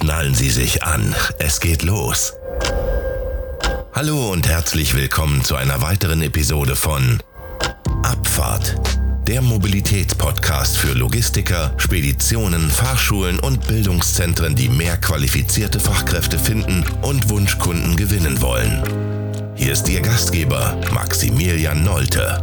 Schnallen Sie sich an, es geht los. Hallo und herzlich willkommen zu einer weiteren Episode von Abfahrt, der Mobilitätspodcast für Logistiker, Speditionen, Fahrschulen und Bildungszentren, die mehr qualifizierte Fachkräfte finden und Wunschkunden gewinnen wollen. Hier ist Ihr Gastgeber Maximilian Nolte.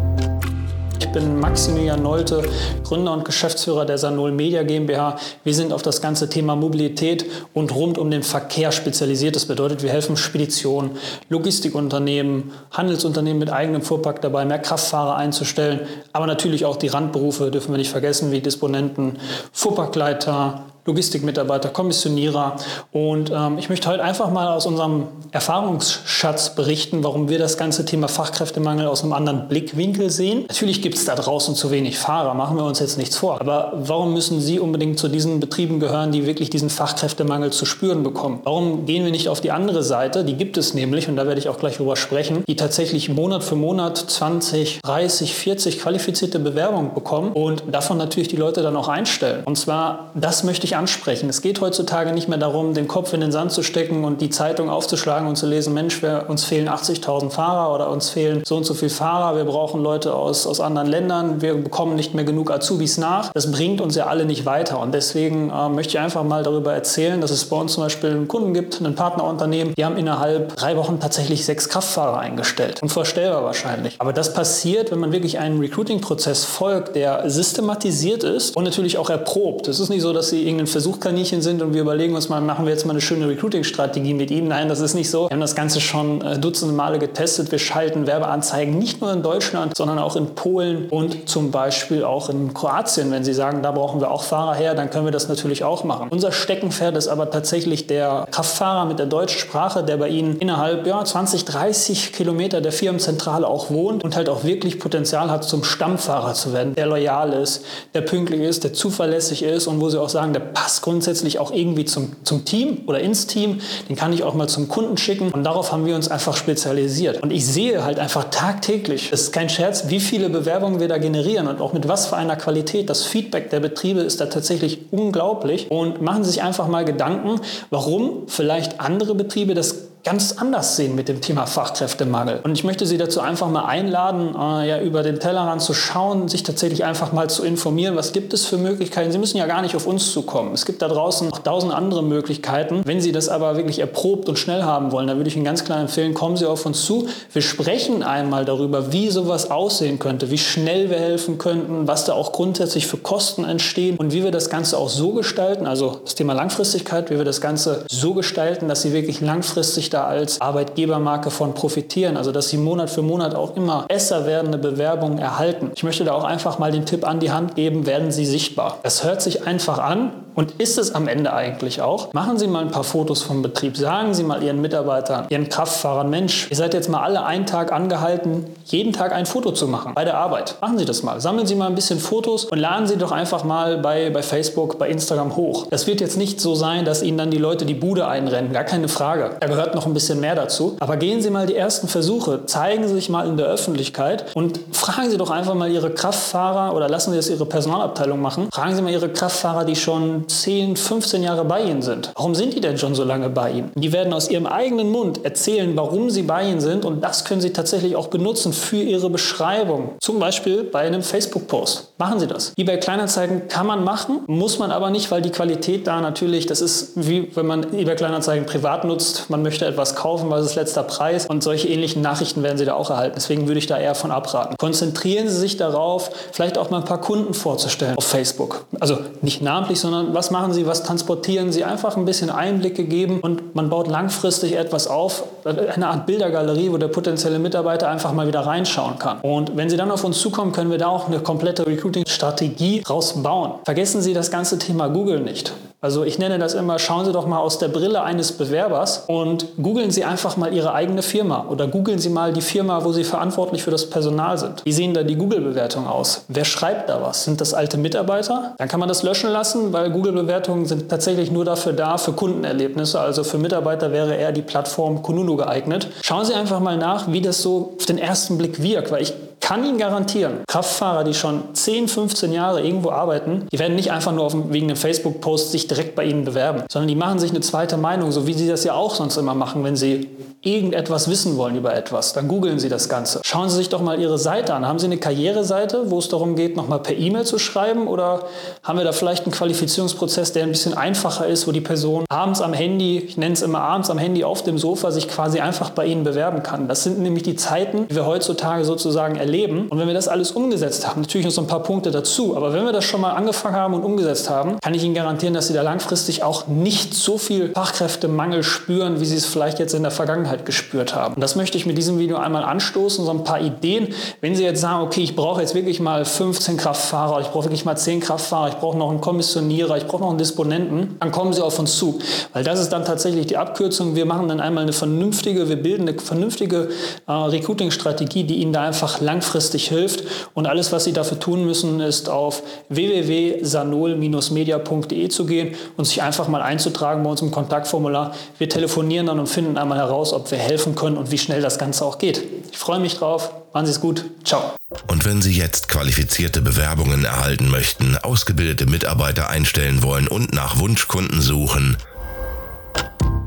Ich bin Maximilian Nolte, Gründer und Geschäftsführer der Sanol Media GmbH. Wir sind auf das ganze Thema Mobilität und rund um den Verkehr spezialisiert. Das bedeutet, wir helfen Speditionen, Logistikunternehmen, Handelsunternehmen mit eigenem Fuhrpark dabei, mehr Kraftfahrer einzustellen. Aber natürlich auch die Randberufe dürfen wir nicht vergessen, wie Disponenten, Fuhrparkleiter, Logistikmitarbeiter, Kommissionierer. Und ähm, ich möchte heute einfach mal aus unserem Erfahrungsschatz berichten, warum wir das ganze Thema Fachkräftemangel aus einem anderen Blickwinkel sehen. Natürlich gibt es da draußen zu wenig Fahrer, machen wir uns jetzt nichts vor. Aber warum müssen Sie unbedingt zu diesen Betrieben gehören, die wirklich diesen Fachkräftemangel zu spüren bekommen? Warum gehen wir nicht auf die andere Seite? Die gibt es nämlich, und da werde ich auch gleich drüber sprechen, die tatsächlich Monat für Monat 20, 30, 40 qualifizierte Bewerbungen bekommen und davon natürlich die Leute dann auch einstellen. Und zwar, das möchte ich ansprechen. Es geht heutzutage nicht mehr darum, den Kopf in den Sand zu stecken und die Zeitung aufzuschlagen und zu lesen, Mensch, wir, uns fehlen 80.000 Fahrer oder uns fehlen so und so viele Fahrer, wir brauchen Leute aus, aus anderen Ländern, wir bekommen nicht mehr genug Azubis nach. Das bringt uns ja alle nicht weiter. Und deswegen äh, möchte ich einfach mal darüber erzählen, dass es bei uns zum Beispiel einen Kunden gibt, ein Partnerunternehmen, die haben innerhalb drei Wochen tatsächlich sechs Kraftfahrer eingestellt. Unvorstellbar wahrscheinlich. Aber das passiert, wenn man wirklich einem Recruiting-Prozess folgt, der systematisiert ist und natürlich auch erprobt. Es ist nicht so, dass sie irgendeinen Versuchskaninchen sind und wir überlegen uns mal, machen wir jetzt mal eine schöne Recruiting-Strategie mit ihnen. Nein, das ist nicht so. Wir haben das Ganze schon äh, dutzende Male getestet. Wir schalten Werbeanzeigen nicht nur in Deutschland, sondern auch in Polen und zum Beispiel auch in Kroatien. Wenn Sie sagen, da brauchen wir auch Fahrer her, dann können wir das natürlich auch machen. Unser Steckenpferd ist aber tatsächlich der Kraftfahrer mit der deutschen Sprache, der bei Ihnen innerhalb ja, 20, 30 Kilometer der Firmenzentrale auch wohnt und halt auch wirklich Potenzial hat, zum Stammfahrer zu werden, der loyal ist, der pünktlich ist, der zuverlässig ist und wo Sie auch sagen, der passt grundsätzlich auch irgendwie zum, zum Team oder ins Team. Den kann ich auch mal zum Kunden schicken. Und darauf haben wir uns einfach spezialisiert. Und ich sehe halt einfach tagtäglich, das ist kein Scherz, wie viele Bewerbungen wir da generieren und auch mit was für einer Qualität. Das Feedback der Betriebe ist da tatsächlich unglaublich. Und machen Sie sich einfach mal Gedanken, warum vielleicht andere Betriebe das ganz anders sehen mit dem Thema Fachkräftemangel. Und ich möchte Sie dazu einfach mal einladen, äh, ja, über den Tellerrand zu schauen, sich tatsächlich einfach mal zu informieren, was gibt es für Möglichkeiten. Sie müssen ja gar nicht auf uns zukommen. Es gibt da draußen noch tausend andere Möglichkeiten. Wenn Sie das aber wirklich erprobt und schnell haben wollen, dann würde ich Ihnen ganz klar empfehlen, kommen Sie auf uns zu. Wir sprechen einmal darüber, wie sowas aussehen könnte, wie schnell wir helfen könnten, was da auch grundsätzlich für Kosten entstehen und wie wir das Ganze auch so gestalten, also das Thema Langfristigkeit, wie wir das Ganze so gestalten, dass Sie wirklich langfristig da als Arbeitgebermarke von profitieren. Also dass sie Monat für Monat auch immer besser werdende Bewerbungen erhalten. Ich möchte da auch einfach mal den Tipp an die Hand geben, werden Sie sichtbar. Das hört sich einfach an und ist es am Ende eigentlich auch. Machen Sie mal ein paar Fotos vom Betrieb. Sagen Sie mal Ihren Mitarbeitern, Ihren Kraftfahrern, Mensch, ihr seid jetzt mal alle einen Tag angehalten, jeden Tag ein Foto zu machen bei der Arbeit. Machen Sie das mal. Sammeln Sie mal ein bisschen Fotos und laden Sie doch einfach mal bei, bei Facebook, bei Instagram hoch. Das wird jetzt nicht so sein, dass Ihnen dann die Leute die Bude einrennen. Gar keine Frage. Da gehört noch ein bisschen mehr dazu. Aber gehen Sie mal die ersten Versuche. Zeigen Sie sich mal in der Öffentlichkeit und fragen Sie doch einfach mal Ihre Kraftfahrer oder lassen Sie es Ihre Personalabteilung machen. Fragen Sie mal Ihre Kraftfahrer, die schon 10, 15 Jahre bei Ihnen sind. Warum sind die denn schon so lange bei Ihnen? Die werden aus ihrem eigenen Mund erzählen, warum sie bei Ihnen sind und das können Sie tatsächlich auch benutzen für Ihre Beschreibung. Zum Beispiel bei einem Facebook-Post. Machen Sie das. eBay Kleinanzeigen kann man machen, muss man aber nicht, weil die Qualität da natürlich, das ist wie wenn man eBay Kleinanzeigen privat nutzt, man möchte etwas kaufen, was ist letzter Preis und solche ähnlichen Nachrichten werden Sie da auch erhalten. Deswegen würde ich da eher von abraten. Konzentrieren Sie sich darauf, vielleicht auch mal ein paar Kunden vorzustellen auf Facebook. Also nicht namentlich, sondern was machen Sie, was transportieren Sie, einfach ein bisschen Einblicke geben und man baut langfristig etwas auf, eine Art Bildergalerie, wo der potenzielle Mitarbeiter einfach mal wieder reinschauen kann. Und wenn Sie dann auf uns zukommen, können wir da auch eine komplette Recruiting-Strategie rausbauen. Vergessen Sie das ganze Thema Google nicht. Also ich nenne das immer, schauen Sie doch mal aus der Brille eines Bewerbers und googeln Sie einfach mal Ihre eigene Firma oder googeln Sie mal die Firma, wo Sie verantwortlich für das Personal sind. Wie sehen da die Google-Bewertungen aus? Wer schreibt da was? Sind das alte Mitarbeiter? Dann kann man das löschen lassen, weil Google-Bewertungen sind tatsächlich nur dafür da, für Kundenerlebnisse. Also für Mitarbeiter wäre eher die Plattform Kununu geeignet. Schauen Sie einfach mal nach, wie das so auf den ersten Blick wirkt, weil ich kann Ihnen garantieren, Kraftfahrer, die schon 10, 15 Jahre irgendwo arbeiten, die werden nicht einfach nur auf, wegen einem Facebook-Post sich direkt bei Ihnen bewerben, sondern die machen sich eine zweite Meinung, so wie Sie das ja auch sonst immer machen, wenn Sie irgendetwas wissen wollen über etwas. Dann googeln Sie das Ganze. Schauen Sie sich doch mal Ihre Seite an. Haben Sie eine Karriereseite, wo es darum geht, nochmal per E-Mail zu schreiben? Oder haben wir da vielleicht einen Qualifizierungsprozess, der ein bisschen einfacher ist, wo die Person abends am Handy, ich nenne es immer abends am Handy auf dem Sofa, sich quasi einfach bei Ihnen bewerben kann? Das sind nämlich die Zeiten, die wir heutzutage sozusagen erleben. Und wenn wir das alles umgesetzt haben, natürlich noch so ein paar Punkte dazu, aber wenn wir das schon mal angefangen haben und umgesetzt haben, kann ich Ihnen garantieren, dass Sie da langfristig auch nicht so viel Fachkräftemangel spüren, wie Sie es vielleicht jetzt in der Vergangenheit gespürt haben. Und das möchte ich mit diesem Video einmal anstoßen, so ein paar Ideen. Wenn Sie jetzt sagen, okay, ich brauche jetzt wirklich mal 15 Kraftfahrer, ich brauche wirklich mal 10 Kraftfahrer, ich brauche noch einen Kommissionierer, ich brauche noch einen Disponenten, dann kommen Sie auf uns zu. Weil das ist dann tatsächlich die Abkürzung. Wir machen dann einmal eine vernünftige, wir bilden eine vernünftige äh, Recruiting-Strategie, die Ihnen da einfach langfristig hilft. Und alles, was Sie dafür tun müssen, ist auf www.sanol-media.de zu gehen und sich einfach mal einzutragen bei uns im Kontaktformular. Wir telefonieren dann und finden einmal heraus, ob wir helfen können und wie schnell das Ganze auch geht. Ich freue mich drauf. Machen Sie es gut. Ciao. Und wenn Sie jetzt qualifizierte Bewerbungen erhalten möchten, ausgebildete Mitarbeiter einstellen wollen und nach Wunschkunden suchen,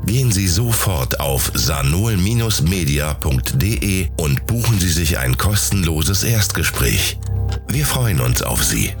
gehen Sie sofort auf sanol-media.de und buchen Sie sich ein kostenloses Erstgespräch. Wir freuen uns auf Sie.